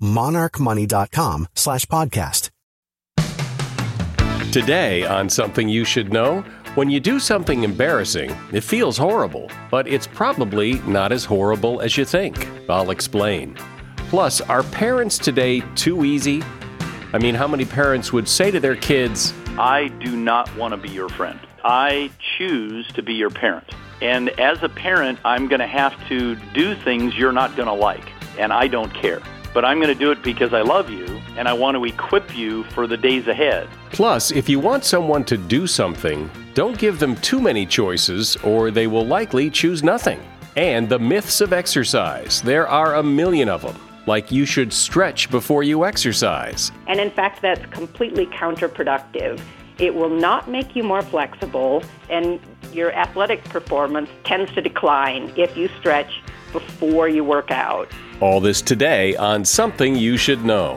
monarchmoney.com slash podcast. Today on Something You Should Know, when you do something embarrassing, it feels horrible, but it's probably not as horrible as you think. I'll explain. Plus, are parents today too easy? I mean, how many parents would say to their kids, I do not want to be your friend. I choose to be your parent. And as a parent, I'm going to have to do things you're not going to like, and I don't care. But I'm going to do it because I love you, and I want to equip you for the days ahead. Plus, if you want someone to do something, don't give them too many choices, or they will likely choose nothing. And the myths of exercise. There are a million of them like you should stretch before you exercise. And in fact, that's completely counterproductive. It will not make you more flexible, and your athletic performance tends to decline if you stretch before you work out. All this today on Something You Should Know.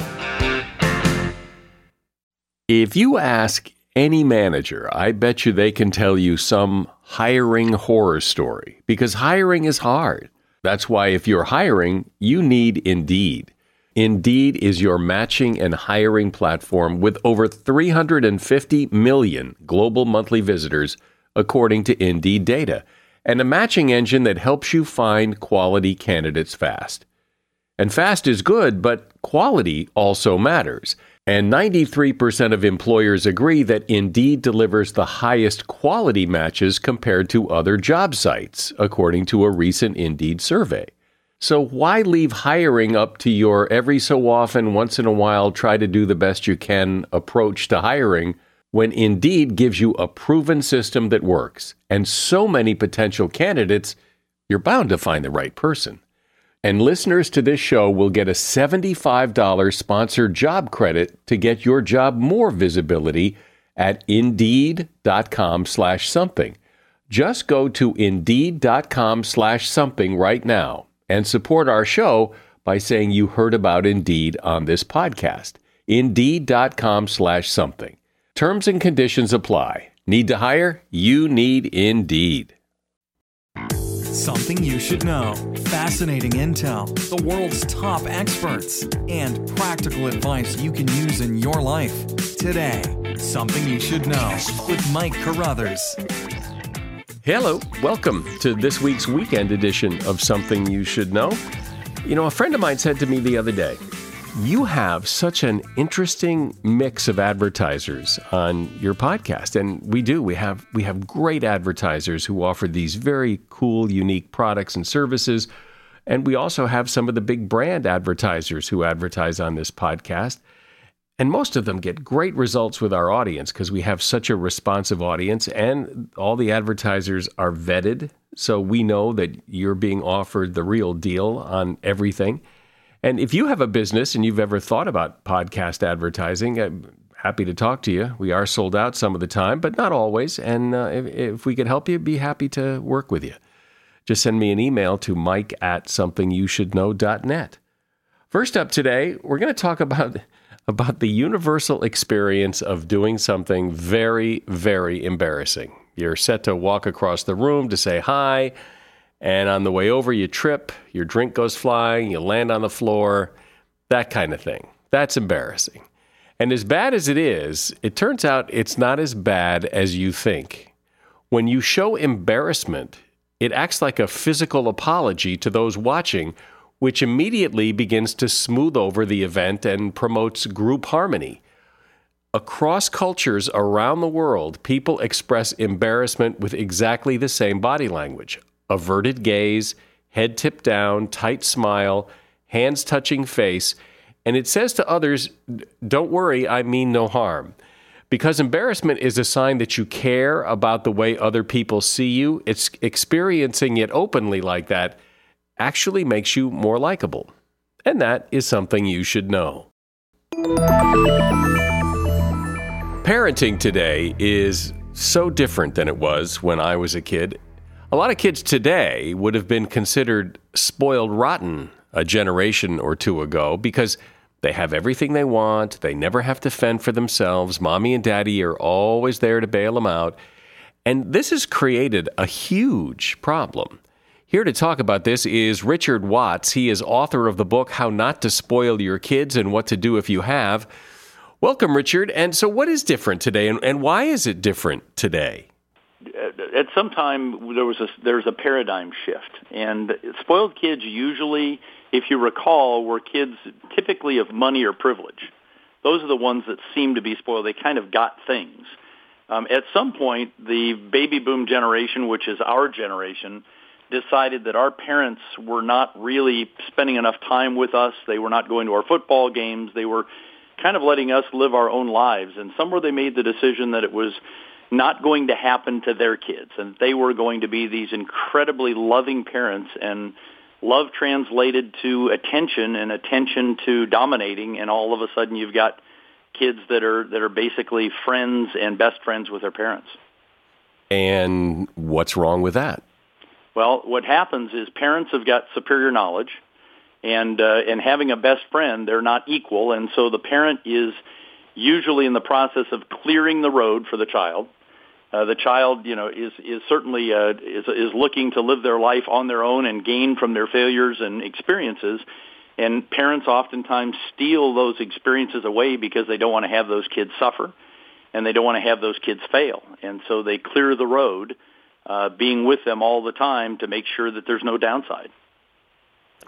If you ask any manager, I bet you they can tell you some hiring horror story because hiring is hard. That's why if you're hiring, you need Indeed. Indeed is your matching and hiring platform with over 350 million global monthly visitors, according to Indeed data, and a matching engine that helps you find quality candidates fast. And fast is good, but quality also matters. And 93% of employers agree that Indeed delivers the highest quality matches compared to other job sites, according to a recent Indeed survey. So, why leave hiring up to your every so often, once in a while, try to do the best you can approach to hiring when Indeed gives you a proven system that works and so many potential candidates, you're bound to find the right person. And listeners to this show will get a $75 sponsored job credit to get your job more visibility at indeed.com slash something. Just go to indeed.com slash something right now and support our show by saying you heard about Indeed on this podcast. Indeed.com slash something. Terms and conditions apply. Need to hire? You need Indeed. Something you should know. Fascinating intel, the world's top experts, and practical advice you can use in your life. Today, Something You Should Know with Mike Carruthers. Hello, welcome to this week's weekend edition of Something You Should Know. You know, a friend of mine said to me the other day, you have such an interesting mix of advertisers on your podcast and we do. We have we have great advertisers who offer these very cool unique products and services and we also have some of the big brand advertisers who advertise on this podcast and most of them get great results with our audience because we have such a responsive audience and all the advertisers are vetted so we know that you're being offered the real deal on everything and if you have a business and you've ever thought about podcast advertising, I'm happy to talk to you. We are sold out some of the time, but not always. And uh, if, if, we could help you, be happy to work with you. Just send me an email to mike at somethingyoushouldknow.net. First up today, we're going to talk about, about the universal experience of doing something very, very embarrassing. You're set to walk across the room to say hi and on the way over, you trip, your drink goes flying, you land on the floor, that kind of thing. That's embarrassing. And as bad as it is, it turns out it's not as bad as you think. When you show embarrassment, it acts like a physical apology to those watching, which immediately begins to smooth over the event and promotes group harmony. Across cultures around the world, people express embarrassment with exactly the same body language averted gaze, head tipped down, tight smile, hands touching face, and it says to others, Don't worry, I mean no harm. Because embarrassment is a sign that you care about the way other people see you, it's experiencing it openly like that actually makes you more likable. And that is something you should know. Parenting today is so different than it was when I was a kid. A lot of kids today would have been considered spoiled rotten a generation or two ago because they have everything they want. They never have to fend for themselves. Mommy and daddy are always there to bail them out. And this has created a huge problem. Here to talk about this is Richard Watts. He is author of the book How Not to Spoil Your Kids and What to Do If You Have. Welcome, Richard. And so, what is different today, and, and why is it different today? At some time, there was a there's a paradigm shift, and spoiled kids usually, if you recall, were kids typically of money or privilege. Those are the ones that seem to be spoiled. They kind of got things. Um, at some point, the baby boom generation, which is our generation, decided that our parents were not really spending enough time with us. They were not going to our football games. They were kind of letting us live our own lives. And somewhere they made the decision that it was not going to happen to their kids and they were going to be these incredibly loving parents and love translated to attention and attention to dominating and all of a sudden you've got kids that are that are basically friends and best friends with their parents. And what's wrong with that? Well, what happens is parents have got superior knowledge and uh, and having a best friend, they're not equal, and so the parent is usually in the process of clearing the road for the child. Uh, the child, you know, is is certainly uh, is is looking to live their life on their own and gain from their failures and experiences. And parents oftentimes steal those experiences away because they don't want to have those kids suffer, and they don't want to have those kids fail. And so they clear the road, uh, being with them all the time to make sure that there's no downside.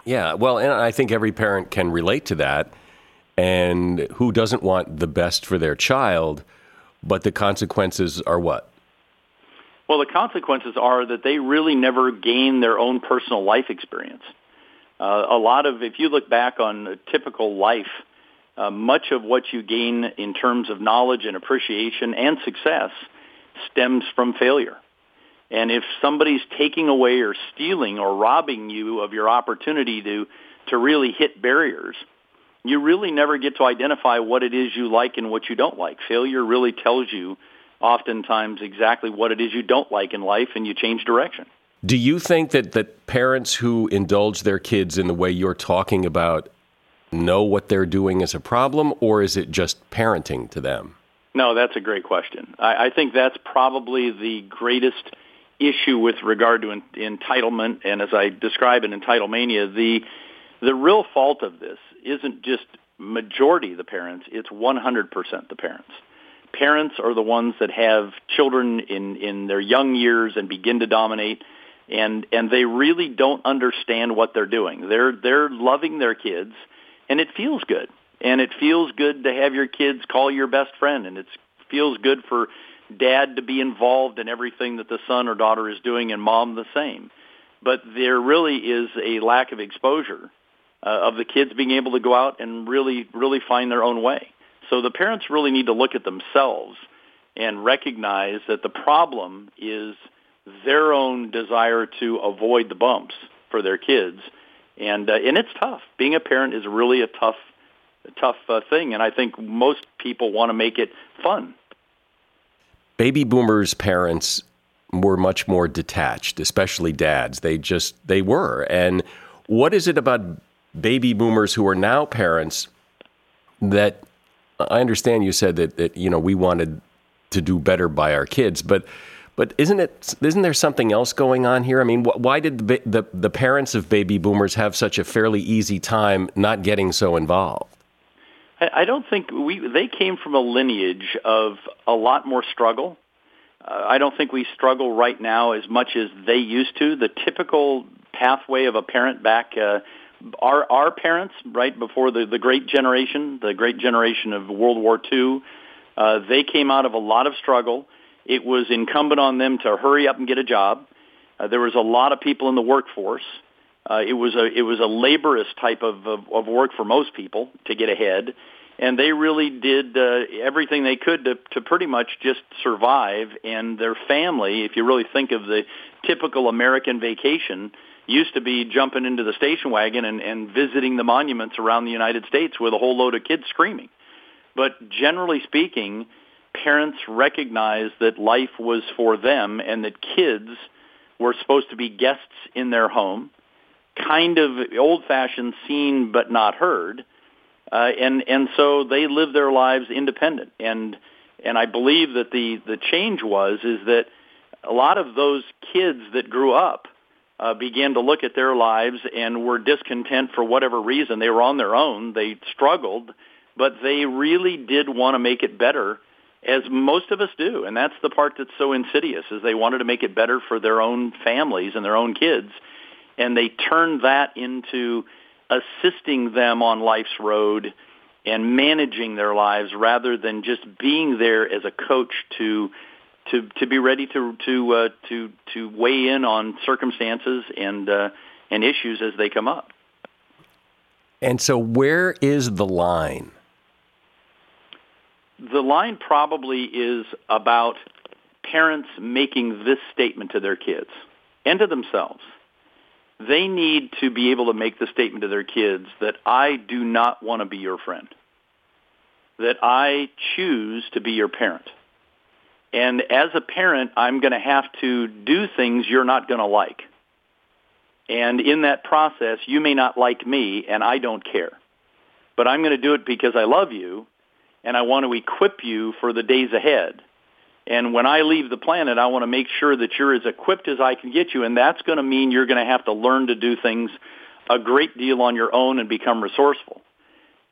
Yeah, well, and I think every parent can relate to that. And who doesn't want the best for their child? But the consequences are what? Well, the consequences are that they really never gain their own personal life experience. Uh, a lot of, if you look back on typical life, uh, much of what you gain in terms of knowledge and appreciation and success stems from failure. And if somebody's taking away or stealing or robbing you of your opportunity to, to really hit barriers, you really never get to identify what it is you like and what you don't like. Failure really tells you oftentimes exactly what it is you don't like in life and you change direction. Do you think that, that parents who indulge their kids in the way you're talking about know what they're doing is a problem, or is it just parenting to them? No, that's a great question. I, I think that's probably the greatest issue with regard to en- entitlement, and as I describe in Entitlemania, the the real fault of this isn't just majority of the parents; it's 100% the parents. Parents are the ones that have children in in their young years and begin to dominate, and and they really don't understand what they're doing. They're they're loving their kids, and it feels good, and it feels good to have your kids call your best friend, and it feels good for dad to be involved in everything that the son or daughter is doing and mom the same. But there really is a lack of exposure uh, of the kids being able to go out and really, really find their own way. So the parents really need to look at themselves and recognize that the problem is their own desire to avoid the bumps for their kids. And, uh, and it's tough. Being a parent is really a tough, tough uh, thing. And I think most people want to make it fun baby boomers' parents were much more detached, especially dads. They just they were. And what is it about baby boomers who are now parents that I understand you said that, that you know we wanted to do better by our kids, but but isn't it isn't there something else going on here? I mean, wh- why did the, the the parents of baby boomers have such a fairly easy time not getting so involved? I don't think we they came from a lineage of a lot more struggle. Uh, I don't think we struggle right now as much as they used to. The typical pathway of a parent back uh, our our parents right before the the great generation, the great generation of World War II, Uh, they came out of a lot of struggle. It was incumbent on them to hurry up and get a job. Uh, there was a lot of people in the workforce. Uh, it was a it was a laborious type of, of of work for most people to get ahead, and they really did uh, everything they could to to pretty much just survive. And their family, if you really think of the typical American vacation, used to be jumping into the station wagon and, and visiting the monuments around the United States with a whole load of kids screaming. But generally speaking, parents recognized that life was for them and that kids were supposed to be guests in their home, kind of old-fashioned seen but not heard. Uh, and and so they lived their lives independent and and I believe that the the change was is that a lot of those kids that grew up uh, began to look at their lives and were discontent for whatever reason. They were on their own. They struggled but they really did want to make it better as most of us do. And that's the part that's so insidious is they wanted to make it better for their own families and their own kids. And they turned that into assisting them on life's road and managing their lives rather than just being there as a coach to to to be ready to to uh, to to weigh in on circumstances and uh, and issues as they come up. And so, where is the line? The line probably is about parents making this statement to their kids and to themselves. They need to be able to make the statement to their kids that I do not want to be your friend, that I choose to be your parent. And as a parent, I'm going to have to do things you're not going to like. And in that process, you may not like me, and I don't care. But I'm going to do it because I love you, and I want to equip you for the days ahead. And when I leave the planet, I want to make sure that you're as equipped as I can get you, and that's going to mean you're going to have to learn to do things a great deal on your own and become resourceful.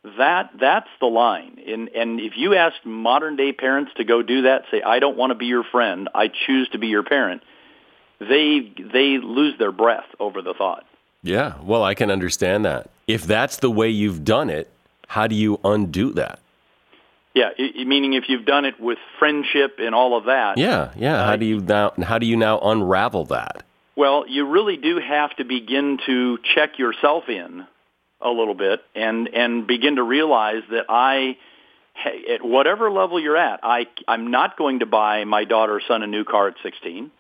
That that's the line. And and if you ask modern day parents to go do that, say I don't want to be your friend, I choose to be your parent. They they lose their breath over the thought. Yeah, well, I can understand that. If that's the way you've done it, how do you undo that? Yeah, meaning if you've done it with friendship and all of that. Yeah, yeah. How uh, do you now? How do you now unravel that? Well, you really do have to begin to check yourself in a little bit and and begin to realize that I, at whatever level you're at, I I'm not going to buy my daughter or son a new car at 16.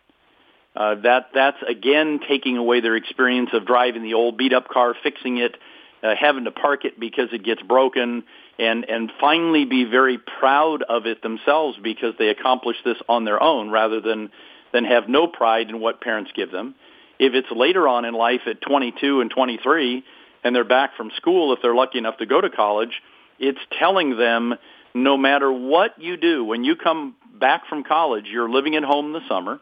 Uh, that that's again taking away their experience of driving the old beat up car, fixing it, uh, having to park it because it gets broken, and and finally be very proud of it themselves because they accomplished this on their own rather than than have no pride in what parents give them. If it's later on in life at 22 and 23 and they're back from school if they're lucky enough to go to college, it's telling them no matter what you do when you come back from college, you're living at home in the summer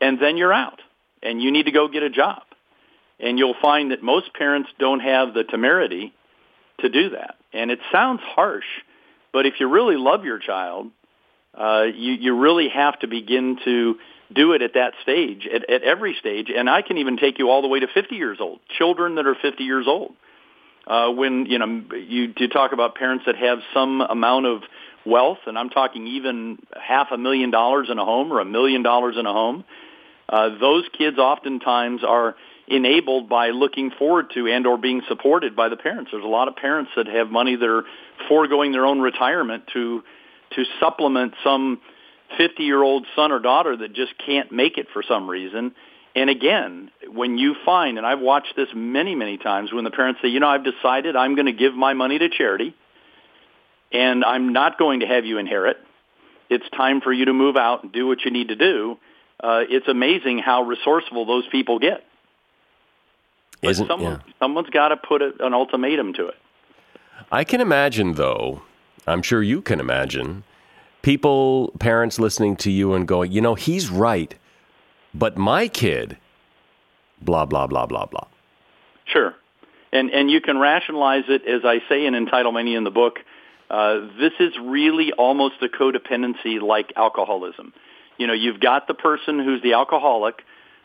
and then you're out and you need to go get a job. And you'll find that most parents don't have the temerity to do that. And it sounds harsh, but if you really love your child, uh, you, you really have to begin to do it at that stage, at, at every stage. And I can even take you all the way to 50 years old, children that are 50 years old. Uh, when, you know, you, you talk about parents that have some amount of wealth, and I'm talking even half a million dollars in a home or a million dollars in a home, uh, those kids oftentimes are enabled by looking forward to and or being supported by the parents. There's a lot of parents that have money that are foregoing their own retirement to to supplement some 50-year-old son or daughter that just can't make it for some reason. And again, when you find, and I've watched this many, many times, when the parents say, you know, I've decided I'm going to give my money to charity, and I'm not going to have you inherit. It's time for you to move out and do what you need to do. Uh, it's amazing how resourceful those people get. Isn't, someone, yeah. someone's got to put a, an ultimatum to it. I can imagine, though, I'm sure you can imagine, people, parents listening to you and going, you know, he's right, but my kid, blah, blah, blah, blah, blah. Sure. And, and you can rationalize it, as I say in Entitlemania the book. Uh, this is really almost a codependency like alcoholism. You know, you've got the person who's the alcoholic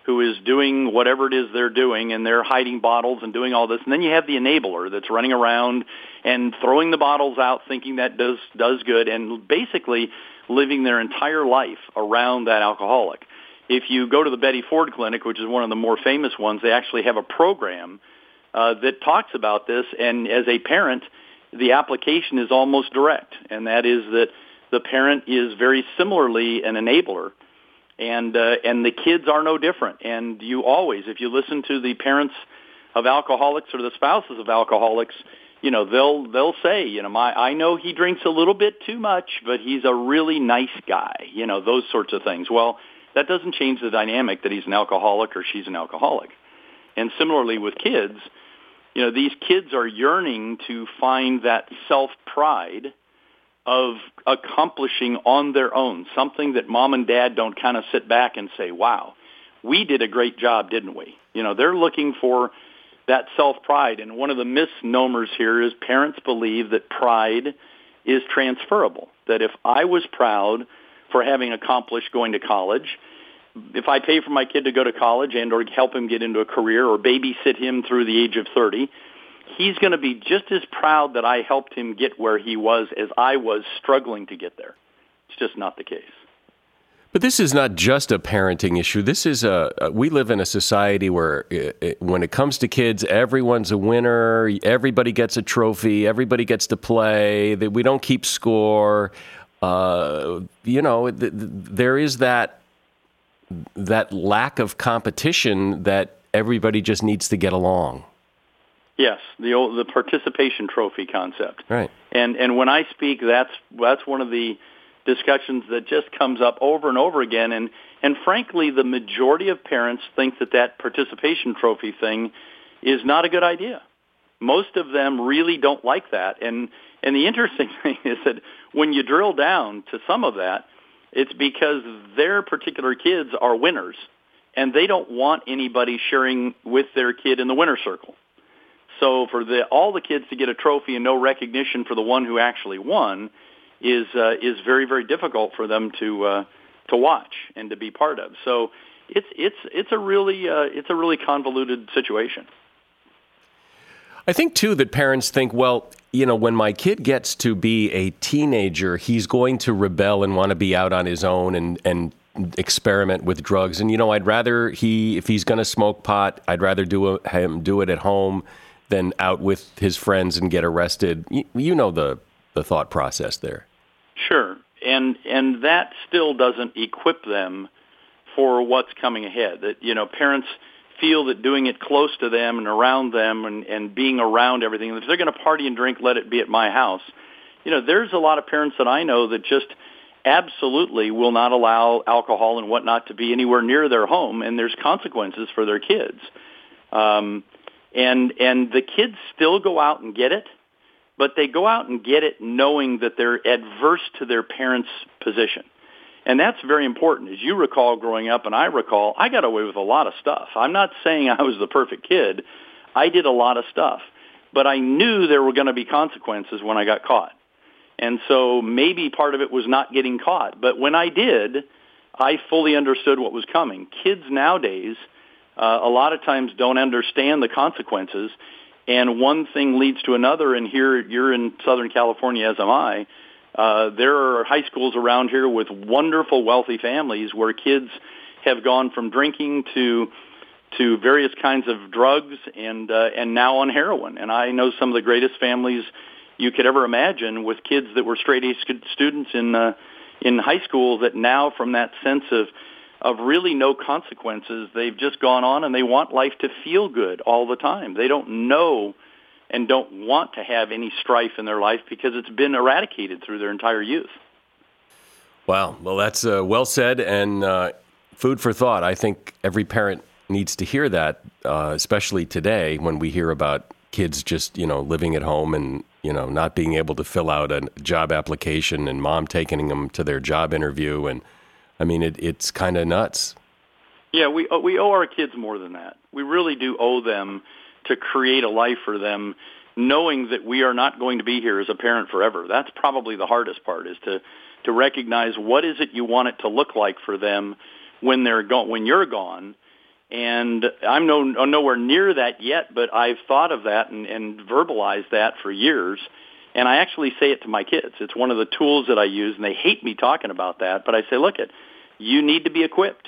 who is doing whatever it is they're doing and they're hiding bottles and doing all this. And then you have the enabler that's running around and throwing the bottles out thinking that does, does good and basically living their entire life around that alcoholic. If you go to the Betty Ford Clinic, which is one of the more famous ones, they actually have a program uh, that talks about this. And as a parent, the application is almost direct, and that is that the parent is very similarly an enabler and uh, and the kids are no different. And you always, if you listen to the parents of alcoholics or the spouses of alcoholics, you know they'll they'll say, you know, my I know he drinks a little bit too much, but he's a really nice guy. You know, those sorts of things. Well, that doesn't change the dynamic that he's an alcoholic or she's an alcoholic. And similarly with kids, you know, these kids are yearning to find that self pride of accomplishing on their own, something that mom and dad don't kind of sit back and say, wow, we did a great job, didn't we? You know, they're looking for that self-pride. And one of the misnomers here is parents believe that pride is transferable, that if I was proud for having accomplished going to college, if I pay for my kid to go to college and or help him get into a career or babysit him through the age of 30, he's going to be just as proud that I helped him get where he was as I was struggling to get there. It's just not the case. But this is not just a parenting issue. This is a, we live in a society where when it comes to kids, everyone's a winner. Everybody gets a trophy. Everybody gets to play. That we don't keep score. Uh, you know, th- th- there is that that lack of competition that everybody just needs to get along. Yes, the old, the participation trophy concept. Right. And and when I speak, that's that's one of the discussions that just comes up over and over again. And and frankly, the majority of parents think that that participation trophy thing is not a good idea. Most of them really don't like that. And and the interesting thing is that when you drill down to some of that, it's because their particular kids are winners, and they don't want anybody sharing with their kid in the winner circle. So for the, all the kids to get a trophy and no recognition for the one who actually won is uh, is very very difficult for them to uh, to watch and to be part of. So it's it's it's a really uh, it's a really convoluted situation. I think too that parents think, well, you know, when my kid gets to be a teenager, he's going to rebel and want to be out on his own and and experiment with drugs. And you know, I'd rather he if he's going to smoke pot, I'd rather do a, him do it at home than out with his friends and get arrested. You, you know the the thought process there. Sure, and and that still doesn't equip them for what's coming ahead. That you know, parents feel that doing it close to them and around them and, and being around everything. If they're going to party and drink, let it be at my house. You know, there's a lot of parents that I know that just absolutely will not allow alcohol and whatnot to be anywhere near their home, and there's consequences for their kids. Um, and and the kids still go out and get it, but they go out and get it knowing that they're adverse to their parents' position. And that's very important. As you recall growing up, and I recall, I got away with a lot of stuff. I'm not saying I was the perfect kid. I did a lot of stuff. But I knew there were going to be consequences when I got caught. And so maybe part of it was not getting caught. But when I did, I fully understood what was coming. Kids nowadays uh, a lot of times don't understand the consequences. And one thing leads to another. And here you're in Southern California, as am I. Uh, there are high schools around here with wonderful, wealthy families where kids have gone from drinking to to various kinds of drugs and uh, and now on heroin. And I know some of the greatest families you could ever imagine with kids that were straight A students in uh, in high school that now from that sense of of really no consequences. They've just gone on and they want life to feel good all the time. They don't know and don't want to have any strife in their life because it's been eradicated through their entire youth. Wow. Well, that's uh, well said and uh, food for thought. I think every parent needs to hear that, uh, especially today when we hear about kids just, you know, living at home and, you know, not being able to fill out a job application and mom taking them to their job interview and – I mean, it, it's kind of nuts. Yeah, we uh, we owe our kids more than that. We really do owe them to create a life for them, knowing that we are not going to be here as a parent forever. That's probably the hardest part is to to recognize what is it you want it to look like for them when they're gone when you're gone And I'm no, nowhere near that yet, but I've thought of that and, and verbalized that for years. And I actually say it to my kids. It's one of the tools that I use, and they hate me talking about that. But I say, look, it, you need to be equipped.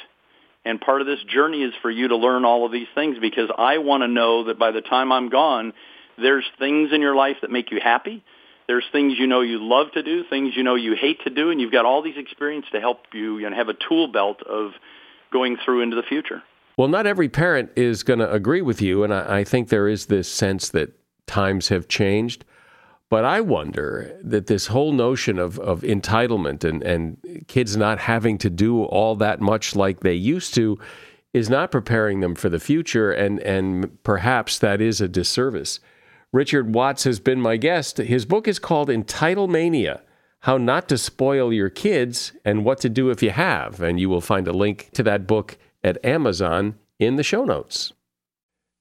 And part of this journey is for you to learn all of these things because I want to know that by the time I'm gone, there's things in your life that make you happy. There's things you know you love to do, things you know you hate to do, and you've got all these experience to help you and have a tool belt of going through into the future. Well, not every parent is going to agree with you, and I, I think there is this sense that times have changed. But I wonder that this whole notion of, of entitlement and, and kids not having to do all that much like they used to is not preparing them for the future, and, and perhaps that is a disservice. Richard Watts has been my guest. His book is called Entitlemania How Not to Spoil Your Kids and What to Do If You Have. And you will find a link to that book at Amazon in the show notes.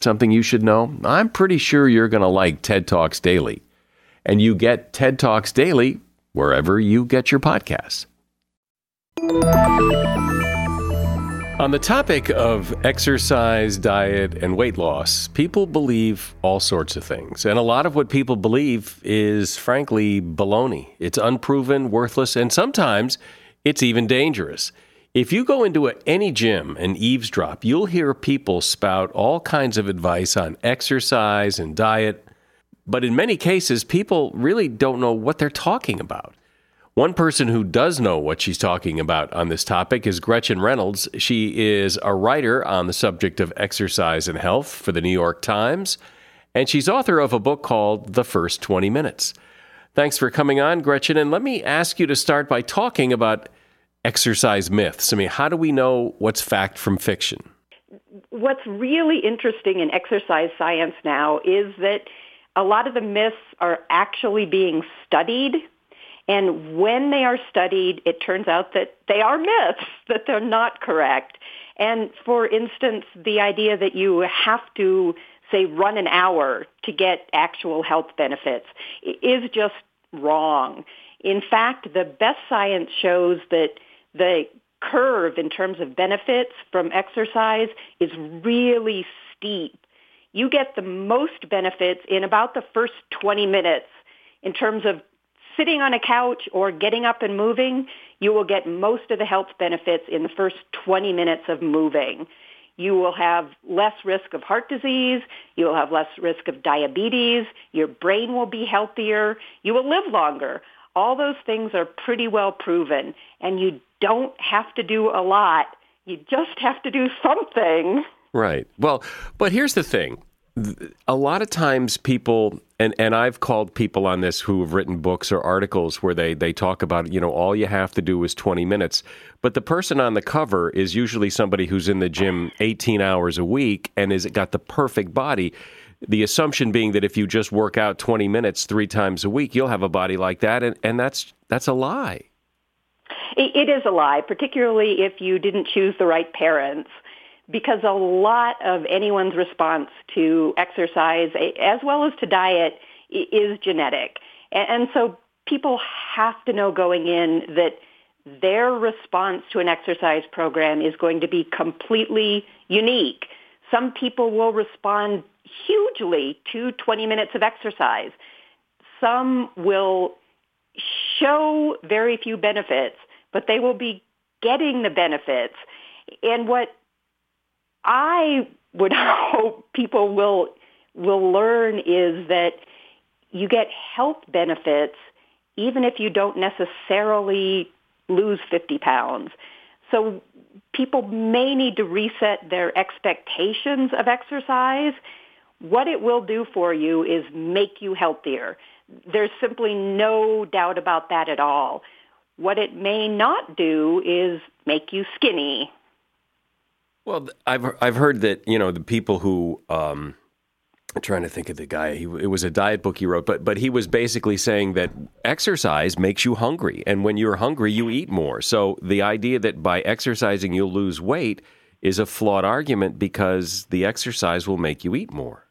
something you should know? I'm pretty sure you're going to like TED Talks Daily. And you get TED Talks Daily wherever you get your podcasts. On the topic of exercise, diet, and weight loss, people believe all sorts of things. And a lot of what people believe is, frankly, baloney. It's unproven, worthless, and sometimes it's even dangerous. If you go into a, any gym and eavesdrop, you'll hear people spout all kinds of advice on exercise and diet. But in many cases, people really don't know what they're talking about. One person who does know what she's talking about on this topic is Gretchen Reynolds. She is a writer on the subject of exercise and health for the New York Times, and she's author of a book called The First 20 Minutes. Thanks for coming on, Gretchen. And let me ask you to start by talking about exercise myths? I mean, how do we know what's fact from fiction? What's really interesting in exercise science now is that a lot of the myths are actually being studied. And when they are studied, it turns out that they are myths, that they're not correct. And for instance, the idea that you have to, say, run an hour to get actual health benefits is just wrong. In fact, the best science shows that the curve in terms of benefits from exercise is really steep. You get the most benefits in about the first 20 minutes in terms of sitting on a couch or getting up and moving. You will get most of the health benefits in the first 20 minutes of moving. you will have less risk of heart disease, you will have less risk of diabetes, your brain will be healthier, you will live longer. All those things are pretty well proven, and you don't have to do a lot. You just have to do something. Right. Well, but here's the thing a lot of times people and, and I've called people on this who have written books or articles where they, they talk about, you know, all you have to do is 20 minutes. But the person on the cover is usually somebody who's in the gym 18 hours a week and has got the perfect body. The assumption being that if you just work out 20 minutes three times a week, you'll have a body like that. And, and that's, that's a lie. It is a lie, particularly if you didn't choose the right parents because a lot of anyone's response to exercise as well as to diet is genetic. And so people have to know going in that their response to an exercise program is going to be completely unique. Some people will respond hugely to 20 minutes of exercise. Some will show very few benefits, but they will be getting the benefits. And what I would hope people will will learn is that you get health benefits even if you don't necessarily lose 50 pounds. So people may need to reset their expectations of exercise. What it will do for you is make you healthier. There's simply no doubt about that at all. What it may not do is make you skinny well, I've I've heard that you know the people who um, I'm trying to think of the guy. He, it was a diet book he wrote, but but he was basically saying that exercise makes you hungry, and when you're hungry, you eat more. So the idea that by exercising you'll lose weight is a flawed argument because the exercise will make you eat more.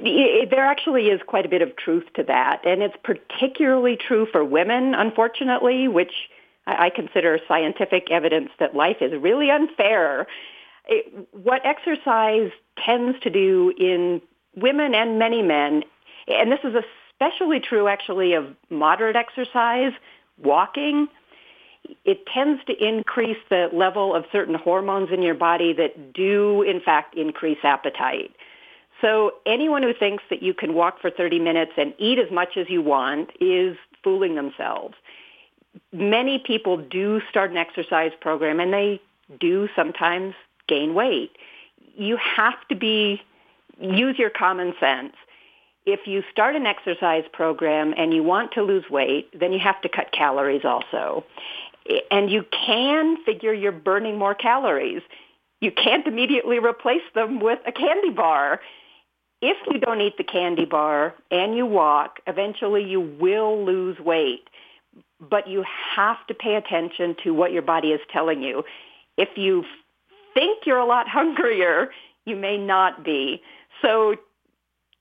There actually is quite a bit of truth to that, and it's particularly true for women, unfortunately, which I consider scientific evidence that life is really unfair it, what exercise tends to do in women and many men, and this is especially true actually of moderate exercise, walking, it tends to increase the level of certain hormones in your body that do in fact increase appetite. So anyone who thinks that you can walk for 30 minutes and eat as much as you want is fooling themselves. Many people do start an exercise program and they do sometimes gain weight. You have to be, use your common sense. If you start an exercise program and you want to lose weight, then you have to cut calories also. And you can figure you're burning more calories. You can't immediately replace them with a candy bar. If you don't eat the candy bar and you walk, eventually you will lose weight. But you have to pay attention to what your body is telling you. If you think you're a lot hungrier, you may not be. So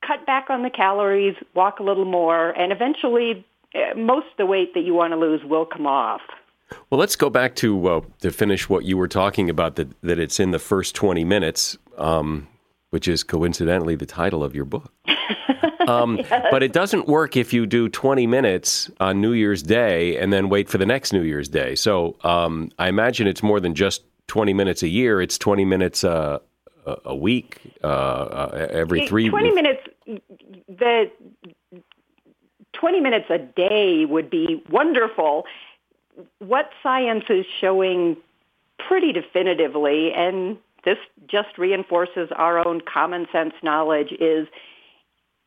cut back on the calories, walk a little more, and eventually eh, most of the weight that you want to lose will come off. Well, let's go back to uh, to finish what you were talking about that that it's in the first twenty minutes, um, which is coincidentally the title of your book. Um, yes. But it doesn't work if you do 20 minutes on New Year's Day and then wait for the next New Year's Day. So um, I imagine it's more than just 20 minutes a year, it's 20 minutes uh, a week, uh, uh, every three 20 minutes, the 20 minutes a day would be wonderful. What science is showing pretty definitively, and this just reinforces our own common sense knowledge, is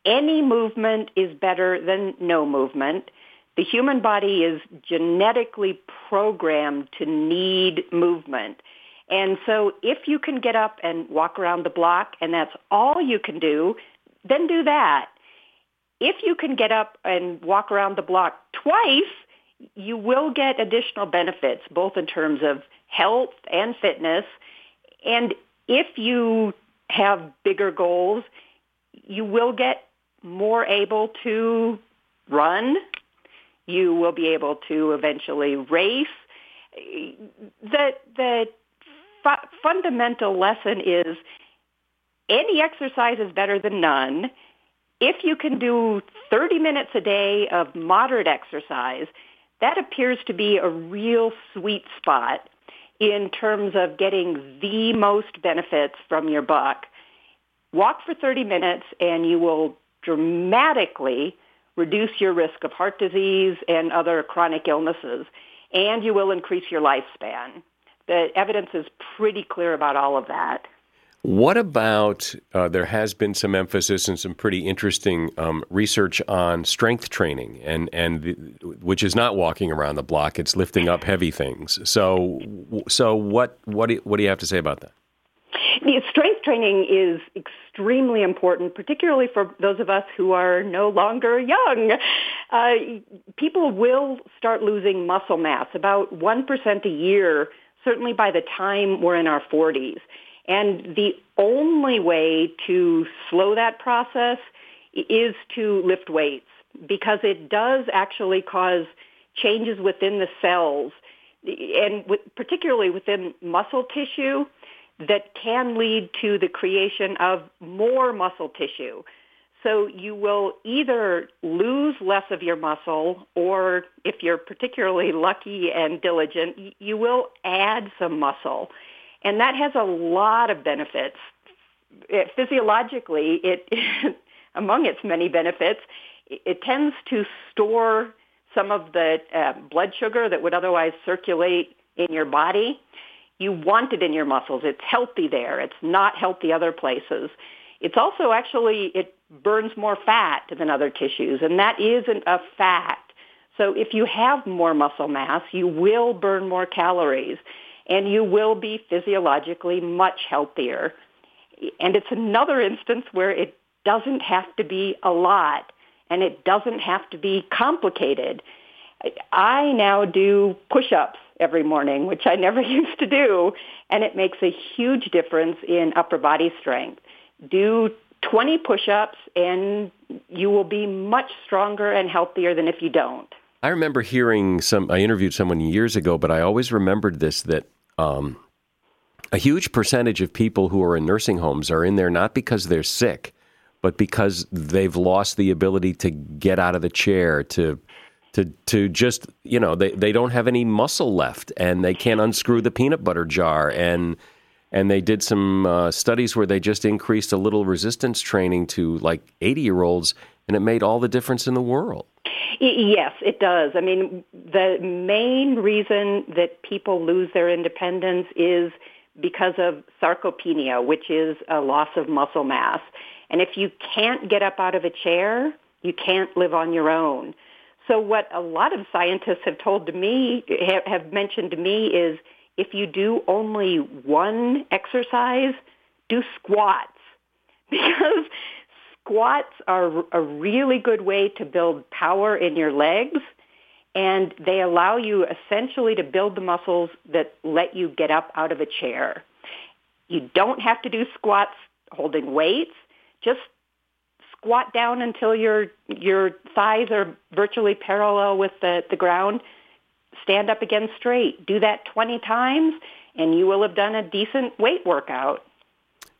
any movement is better than no movement. The human body is genetically programmed to need movement. And so if you can get up and walk around the block and that's all you can do, then do that. If you can get up and walk around the block twice, you will get additional benefits, both in terms of health and fitness. And if you have bigger goals, you will get more able to run. You will be able to eventually race. The, the fu- fundamental lesson is any exercise is better than none. If you can do 30 minutes a day of moderate exercise, that appears to be a real sweet spot. in terms of getting the most benefits from your buck, walk for 30 minutes and you will dramatically reduce your risk of heart disease and other chronic illnesses, and you will increase your lifespan. The evidence is pretty clear about all of that. What about uh, there has been some emphasis and some pretty interesting um, research on strength training, and and the, which is not walking around the block; it's lifting up heavy things. So, so what what do you, what do you have to say about that? The strength training is extremely important, particularly for those of us who are no longer young. Uh, people will start losing muscle mass about one percent a year, certainly by the time we're in our forties. And the only way to slow that process is to lift weights because it does actually cause changes within the cells and with, particularly within muscle tissue that can lead to the creation of more muscle tissue. So you will either lose less of your muscle or if you're particularly lucky and diligent, you will add some muscle. And that has a lot of benefits. It, physiologically, it among its many benefits, it, it tends to store some of the uh, blood sugar that would otherwise circulate in your body. You want it in your muscles. It's healthy there. It's not healthy other places. It's also actually, it burns more fat than other tissues, and that isn't a fact. So if you have more muscle mass, you will burn more calories and you will be physiologically much healthier. And it's another instance where it doesn't have to be a lot and it doesn't have to be complicated. I now do push-ups every morning, which I never used to do, and it makes a huge difference in upper body strength. Do 20 push-ups and you will be much stronger and healthier than if you don't. I remember hearing some I interviewed someone years ago, but I always remembered this that um, a huge percentage of people who are in nursing homes are in there not because they're sick, but because they've lost the ability to get out of the chair, to to to just you know they, they don't have any muscle left and they can't unscrew the peanut butter jar and and they did some uh, studies where they just increased a little resistance training to like 80 year olds and it made all the difference in the world Yes, it does. I mean, the main reason that people lose their independence is because of sarcopenia, which is a loss of muscle mass. And if you can't get up out of a chair, you can't live on your own. So what a lot of scientists have told to me, have mentioned to me is if you do only one exercise, do squats. Because squats are a really good way to build power in your legs and they allow you essentially to build the muscles that let you get up out of a chair. You don't have to do squats holding weights. Just squat down until your your thighs are virtually parallel with the, the ground. Stand up again straight. Do that 20 times and you will have done a decent weight workout.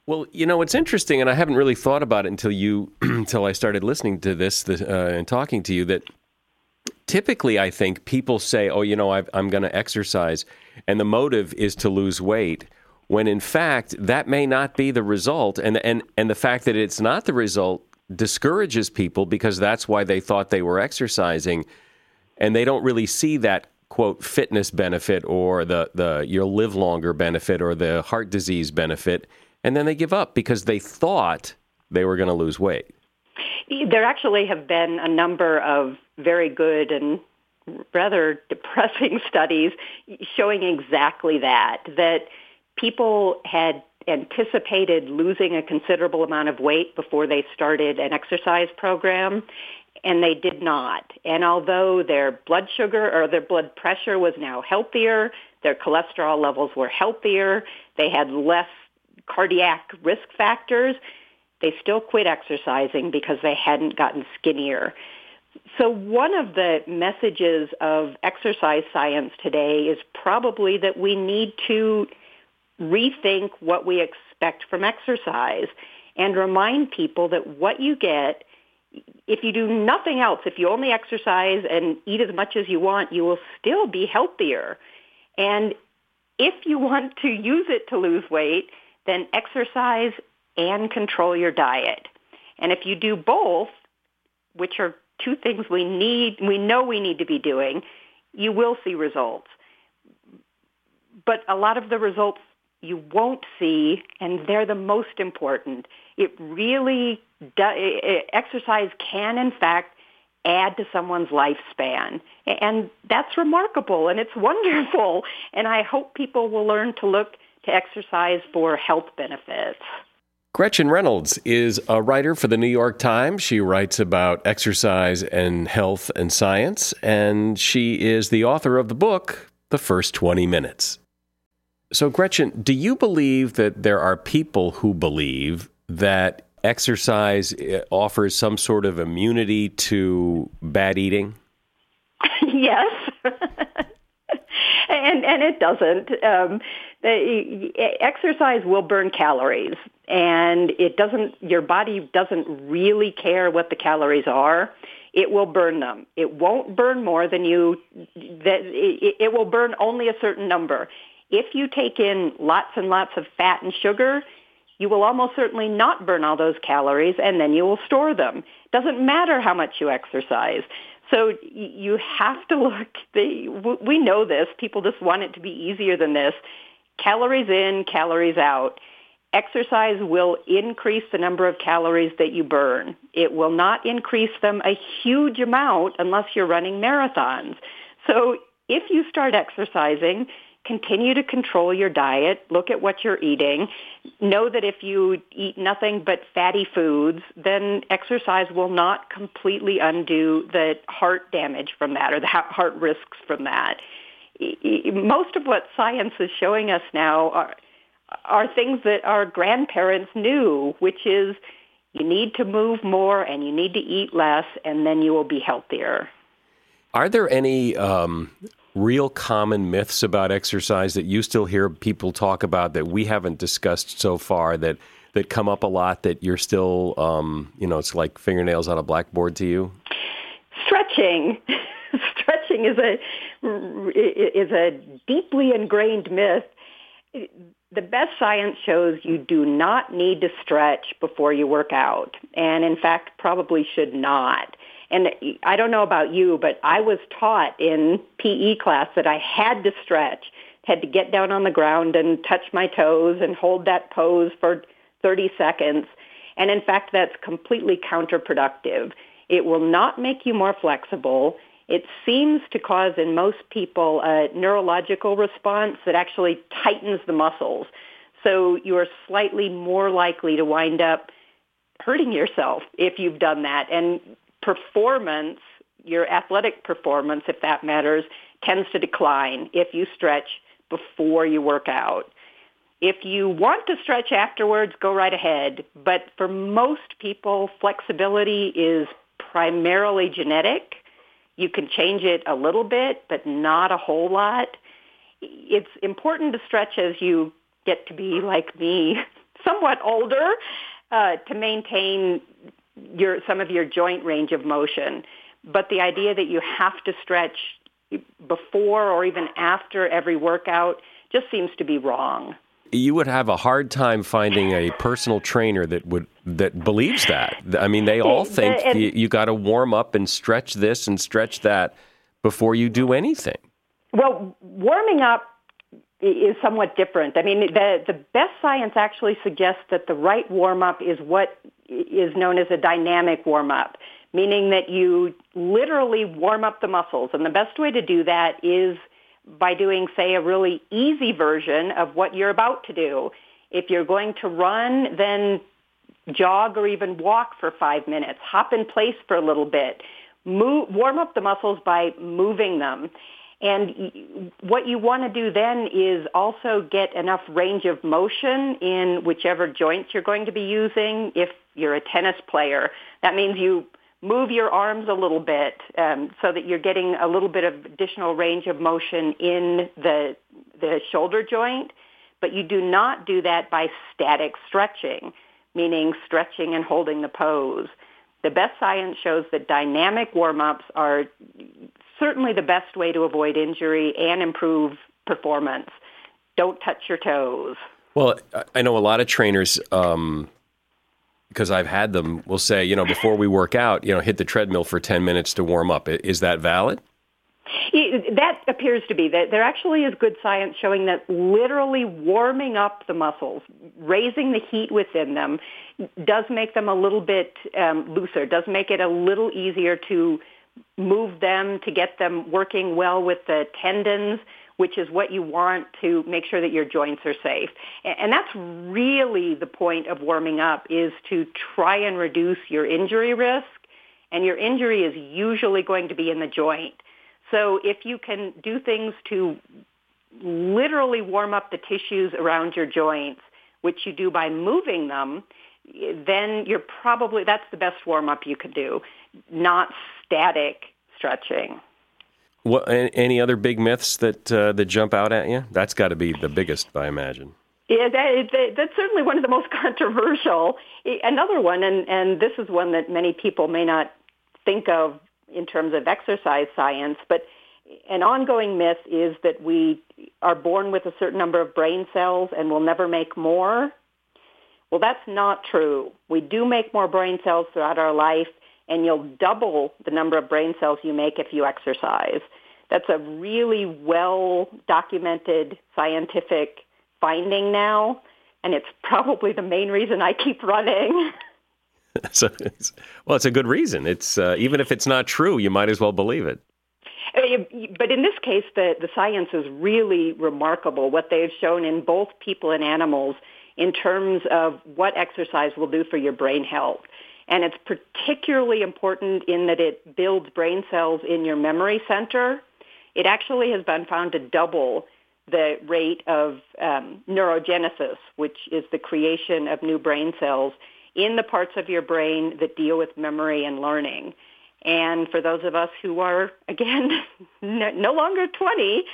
Well, you know, it's interesting, and I haven't really thought about it until you, until I started listening to this uh, and talking to you. That typically, I think people say, "Oh, you know, i am going to exercise," and the motive is to lose weight. When in fact, that may not be the result, and and and the fact that it's not the result discourages people because that's why they thought they were exercising, and they don't really see that quote fitness benefit or the the you'll live longer benefit or the heart disease benefit and then they give up because they thought they were going to lose weight. There actually have been a number of very good and rather depressing studies showing exactly that, that people had anticipated losing a considerable amount of weight before they started an exercise program and they did not. And although their blood sugar or their blood pressure was now healthier, their cholesterol levels were healthier, they had less cardiac risk factors, they still quit exercising because they hadn't gotten skinnier. So one of the messages of exercise science today is probably that we need to rethink what we expect from exercise and remind people that what you get if you do nothing else, if you only exercise and eat as much as you want, you will still be healthier. And if you want to use it to lose weight, then exercise and control your diet. And if you do both, which are two things we need, we know we need to be doing, you will see results. But a lot of the results you won't see, and they're the most important. It really, do, exercise can in fact add to someone's lifespan. And that's remarkable and it's wonderful. And I hope people will learn to look to exercise for health benefits. Gretchen Reynolds is a writer for the New York Times. She writes about exercise and health and science, and she is the author of the book, The First 20 Minutes. So, Gretchen, do you believe that there are people who believe that exercise eh, offers some sort of immunity to bad eating? yes. and and it doesn't. Um, the, exercise will burn calories, and it doesn't. Your body doesn't really care what the calories are. It will burn them. It won't burn more than you. That it, it will burn only a certain number. If you take in lots and lots of fat and sugar, you will almost certainly not burn all those calories and then you will store them. Doesn't matter how much you exercise. So you have to look, we know this, people just want it to be easier than this. Calories in, calories out. Exercise will increase the number of calories that you burn. It will not increase them a huge amount unless you're running marathons. So if you start exercising, continue to control your diet, look at what you're eating, know that if you eat nothing but fatty foods, then exercise will not completely undo the heart damage from that or the heart risks from that. Most of what science is showing us now are, are things that our grandparents knew, which is you need to move more and you need to eat less and then you will be healthier. Are there any um, real common myths about exercise that you still hear people talk about that we haven't discussed so far that that come up a lot that you're still um, you know it's like fingernails on a blackboard to you? Stretching. Stretching is a is a deeply ingrained myth. The best science shows you do not need to stretch before you work out and in fact probably should not and I don't know about you, but I was taught in PE class that I had to stretch, had to get down on the ground and touch my toes and hold that pose for 30 seconds. And in fact, that's completely counterproductive. It will not make you more flexible. It seems to cause in most people a neurological response that actually tightens the muscles. So you are slightly more likely to wind up hurting yourself if you've done that. And performance, your athletic performance, if that matters, tends to decline if you stretch before you work out. If you want to stretch afterwards, go right ahead. But for most people, flexibility is primarily genetic. You can change it a little bit, but not a whole lot. It's important to stretch as you get to be like me, somewhat older, uh, to maintain your some of your joint range of motion. But the idea that you have to stretch before or even after every workout just seems to be wrong. You would have a hard time finding a personal trainer that would that believes that. I mean, they all think and, you, you got to warm up and stretch this and stretch that before you do anything. Well, warming up is somewhat different. I mean, the the best science actually suggests that the right warm up is what is known as a dynamic warm up, meaning that you literally warm up the muscles. And the best way to do that is by doing, say, a really easy version of what you're about to do. If you're going to run, then jog or even walk for five minutes. Hop in place for a little bit. Move, warm up the muscles by moving them. And what you want to do then is also get enough range of motion in whichever joints you're going to be using. If you're a tennis player, that means you move your arms a little bit um, so that you're getting a little bit of additional range of motion in the the shoulder joint. But you do not do that by static stretching, meaning stretching and holding the pose. The best science shows that dynamic warm-ups are certainly the best way to avoid injury and improve performance. don't touch your toes. Well, I know a lot of trainers, um, because I've had them, will say, you know, before we work out, you know, hit the treadmill for 10 minutes to warm up. Is that valid? That appears to be that there actually is good science showing that literally warming up the muscles, raising the heat within them, does make them a little bit um, looser. Does make it a little easier to move them to get them working well with the tendons, which is what you want to make sure that your joints are safe. And that's really the point of warming up is to try and reduce your injury risk. And your injury is usually going to be in the joint. So if you can do things to literally warm up the tissues around your joints, which you do by moving them, then you're probably, that's the best warm up you could do, not static stretching. What, any other big myths that uh, that jump out at you? That's got to be the biggest, I imagine. Yeah, that, that, that's certainly one of the most controversial. Another one, and, and this is one that many people may not think of in terms of exercise science, but an ongoing myth is that we are born with a certain number of brain cells and will never make more. Well, that's not true. We do make more brain cells throughout our life, and you'll double the number of brain cells you make if you exercise. That's a really well documented scientific finding now, and it's probably the main reason I keep running. so, it's, well, it's a good reason. It's uh, even if it's not true, you might as well believe it. Uh, but in this case, the, the science is really remarkable. What they've shown in both people and animals in terms of what exercise will do for your brain health. And it's particularly important in that it builds brain cells in your memory center. It actually has been found to double the rate of um, neurogenesis, which is the creation of new brain cells in the parts of your brain that deal with memory and learning. And for those of us who are, again, no longer 20,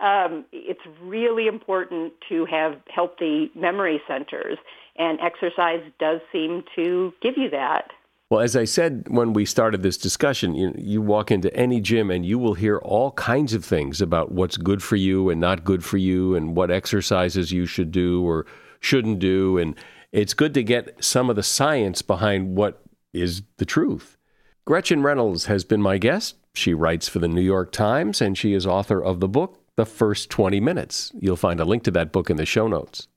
um, it's really important to have healthy memory centers. And exercise does seem to give you that. Well, as I said when we started this discussion, you, you walk into any gym and you will hear all kinds of things about what's good for you and not good for you and what exercises you should do or shouldn't do. And it's good to get some of the science behind what is the truth. Gretchen Reynolds has been my guest. She writes for the New York Times and she is author of the book, The First 20 Minutes. You'll find a link to that book in the show notes.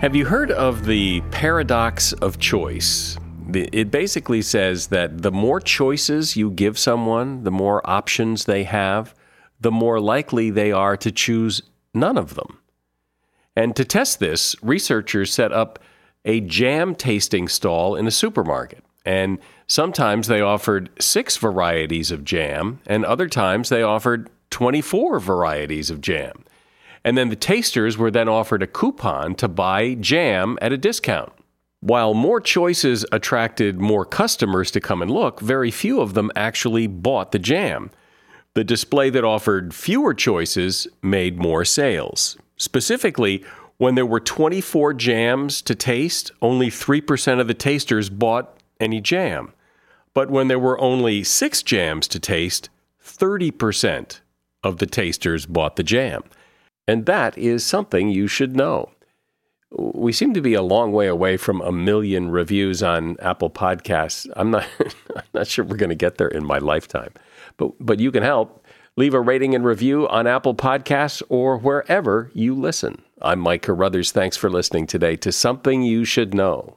Have you heard of the paradox of choice? It basically says that the more choices you give someone, the more options they have, the more likely they are to choose none of them. And to test this, researchers set up a jam tasting stall in a supermarket. And sometimes they offered six varieties of jam, and other times they offered 24 varieties of jam. And then the tasters were then offered a coupon to buy jam at a discount. While more choices attracted more customers to come and look, very few of them actually bought the jam. The display that offered fewer choices made more sales. Specifically, when there were 24 jams to taste, only 3% of the tasters bought any jam. But when there were only six jams to taste, 30% of the tasters bought the jam. And that is something you should know. We seem to be a long way away from a million reviews on Apple Podcasts. I'm not, I'm not sure we're going to get there in my lifetime, but, but you can help. Leave a rating and review on Apple Podcasts or wherever you listen. I'm Mike Carruthers. Thanks for listening today to Something You Should Know.